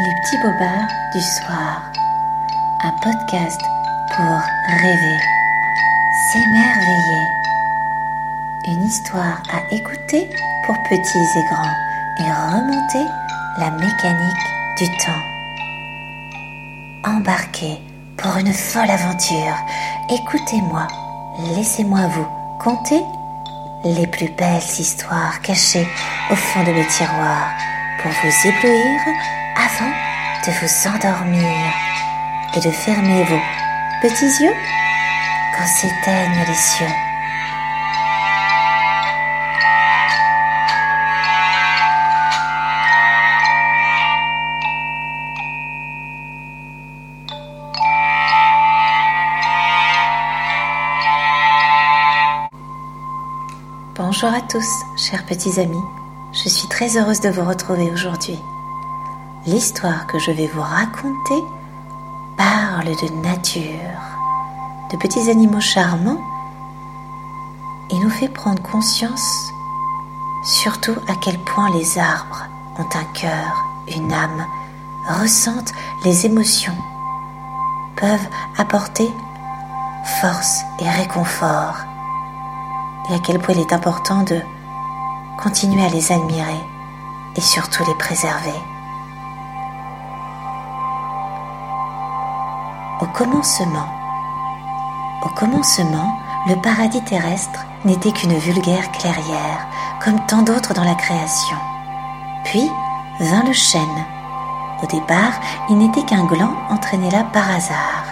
Les petits bobards du soir. Un podcast pour rêver, s'émerveiller. Une histoire à écouter pour petits et grands et remonter la mécanique du temps. Embarquez pour une folle aventure. Écoutez-moi, laissez-moi vous conter les plus belles histoires cachées au fond de mes tiroirs pour vous éblouir avant de vous endormir et de fermer vos petits yeux quand s'éteignent les cieux. Bonjour à tous, chers petits amis. Je suis très heureuse de vous retrouver aujourd'hui. L'histoire que je vais vous raconter parle de nature, de petits animaux charmants et nous fait prendre conscience surtout à quel point les arbres ont un cœur, une âme, ressentent les émotions, peuvent apporter force et réconfort et à quel point il est important de continuer à les admirer et surtout les préserver. Au commencement, au commencement, le paradis terrestre n'était qu'une vulgaire clairière, comme tant d'autres dans la création. Puis vint le chêne. Au départ, il n'était qu'un gland entraîné là par hasard,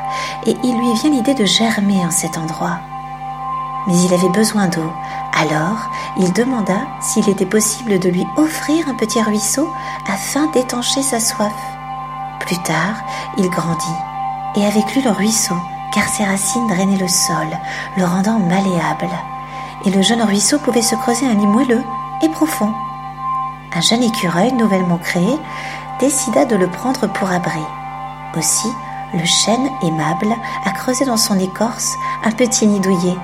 et il lui vient l'idée de germer en cet endroit. Mais il avait besoin d'eau, alors il demanda s'il était possible de lui offrir un petit ruisseau afin d'étancher sa soif. Plus tard, il grandit, et avec lui le ruisseau, car ses racines drainaient le sol, le rendant malléable, et le jeune ruisseau pouvait se creuser un lit moelleux et profond. Un jeune écureuil nouvellement créé décida de le prendre pour abri. Aussi, le chêne aimable a creusé dans son écorce un petit nid douillet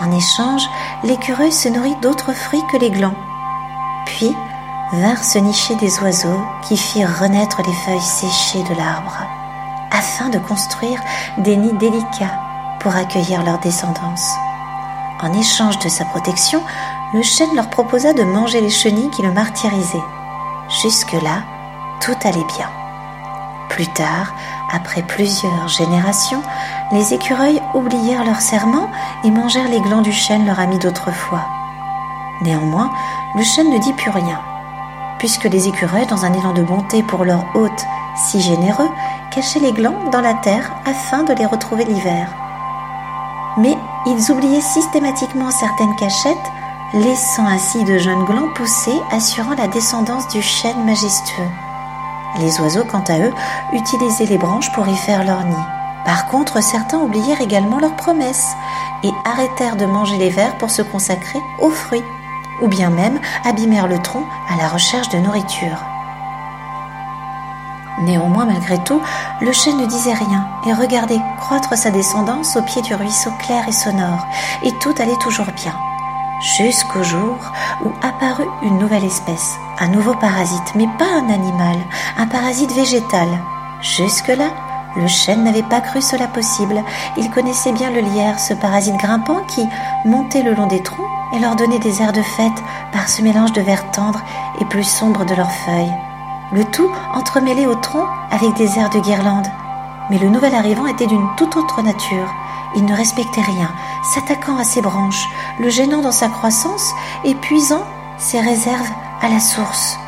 en échange, l'écureuil se nourrit d'autres fruits que les glands. Puis vinrent se nicher des oiseaux qui firent renaître les feuilles séchées de l'arbre, afin de construire des nids délicats pour accueillir leur descendance. En échange de sa protection, le chêne leur proposa de manger les chenilles qui le martyrisaient. Jusque-là, tout allait bien. Plus tard, après plusieurs générations, les écureuils oublièrent leur serment et mangèrent les glands du chêne leur ami d'autrefois. Néanmoins, le chêne ne dit plus rien, puisque les écureuils, dans un élan de bonté pour leur hôte si généreux, cachaient les glands dans la terre afin de les retrouver l'hiver. Mais ils oubliaient systématiquement certaines cachettes, laissant ainsi de jeunes glands pousser, assurant la descendance du chêne majestueux. Les oiseaux, quant à eux, utilisaient les branches pour y faire leur nid. Par contre, certains oublièrent également leurs promesses et arrêtèrent de manger les vers pour se consacrer aux fruits, ou bien même abîmèrent le tronc à la recherche de nourriture. Néanmoins, malgré tout, le chêne ne disait rien et regardait croître sa descendance au pied du ruisseau clair et sonore, et tout allait toujours bien jusqu'au jour où apparut une nouvelle espèce, un nouveau parasite, mais pas un animal, un parasite végétal. Jusque-là, le chêne n'avait pas cru cela possible. Il connaissait bien le lierre, ce parasite grimpant qui montait le long des troncs et leur donnait des airs de fête par ce mélange de vert tendre et plus sombre de leurs feuilles. Le tout entremêlé au tronc avec des airs de guirlande. Mais le nouvel arrivant était d'une toute autre nature. Il ne respectait rien, s'attaquant à ses branches, le gênant dans sa croissance et puisant ses réserves à la source.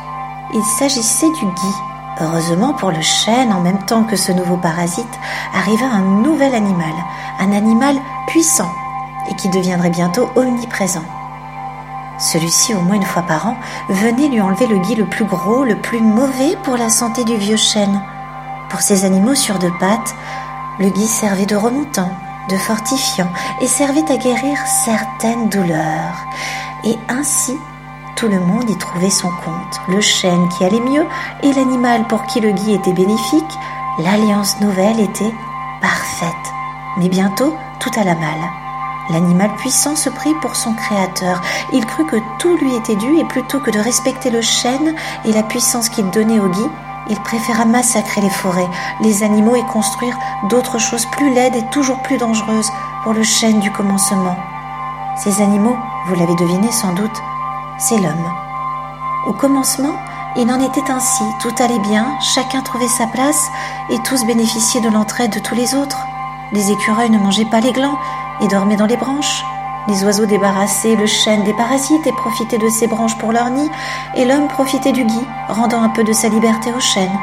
Il s'agissait du gui. Heureusement pour le chêne, en même temps que ce nouveau parasite, arriva un nouvel animal, un animal puissant et qui deviendrait bientôt omniprésent. Celui-ci, au moins une fois par an, venait lui enlever le gui le plus gros, le plus mauvais pour la santé du vieux chêne. Pour ces animaux sur deux pattes, le gui servait de remontant, de fortifiant et servait à guérir certaines douleurs. Et ainsi, tout le monde y trouvait son compte. Le chêne qui allait mieux et l'animal pour qui le gui était bénéfique, l'alliance nouvelle était parfaite. Mais bientôt, tout alla mal. L'animal puissant se prit pour son créateur. Il crut que tout lui était dû et plutôt que de respecter le chêne et la puissance qu'il donnait au gui, il préféra massacrer les forêts, les animaux et construire d'autres choses plus laides et toujours plus dangereuses pour le chêne du commencement. Ces animaux, vous l'avez deviné sans doute, c'est l'homme. Au commencement, il en était ainsi, tout allait bien, chacun trouvait sa place et tous bénéficiaient de l'entraide de tous les autres. Les écureuils ne mangeaient pas les glands et dormaient dans les branches. Les oiseaux débarrassaient le chêne des parasites et profitaient de ses branches pour leur nid, et l'homme profitait du gui, rendant un peu de sa liberté au chêne.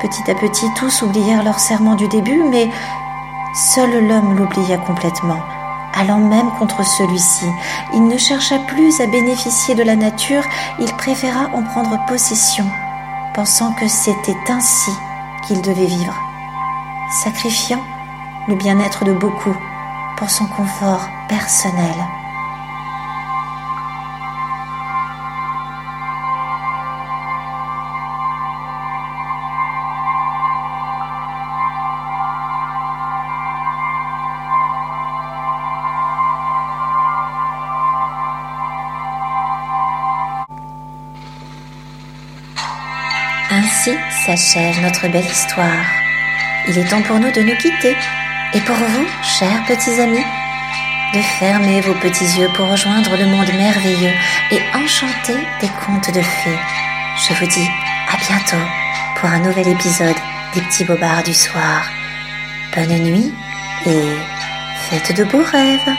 Petit à petit, tous oublièrent leur serment du début, mais seul l'homme l'oublia complètement, allant même contre celui-ci. Il ne chercha plus à bénéficier de la nature, il préféra en prendre possession, pensant que c'était ainsi qu'il devait vivre, sacrifiant le bien-être de beaucoup pour son confort personnel. Ainsi s'achève notre belle histoire. Il est temps pour nous de nous quitter. Et pour vous, chers petits amis, de fermer vos petits yeux pour rejoindre le monde merveilleux et enchanté des contes de fées. Je vous dis à bientôt pour un nouvel épisode des petits bobards du soir. Bonne nuit et faites de beaux rêves.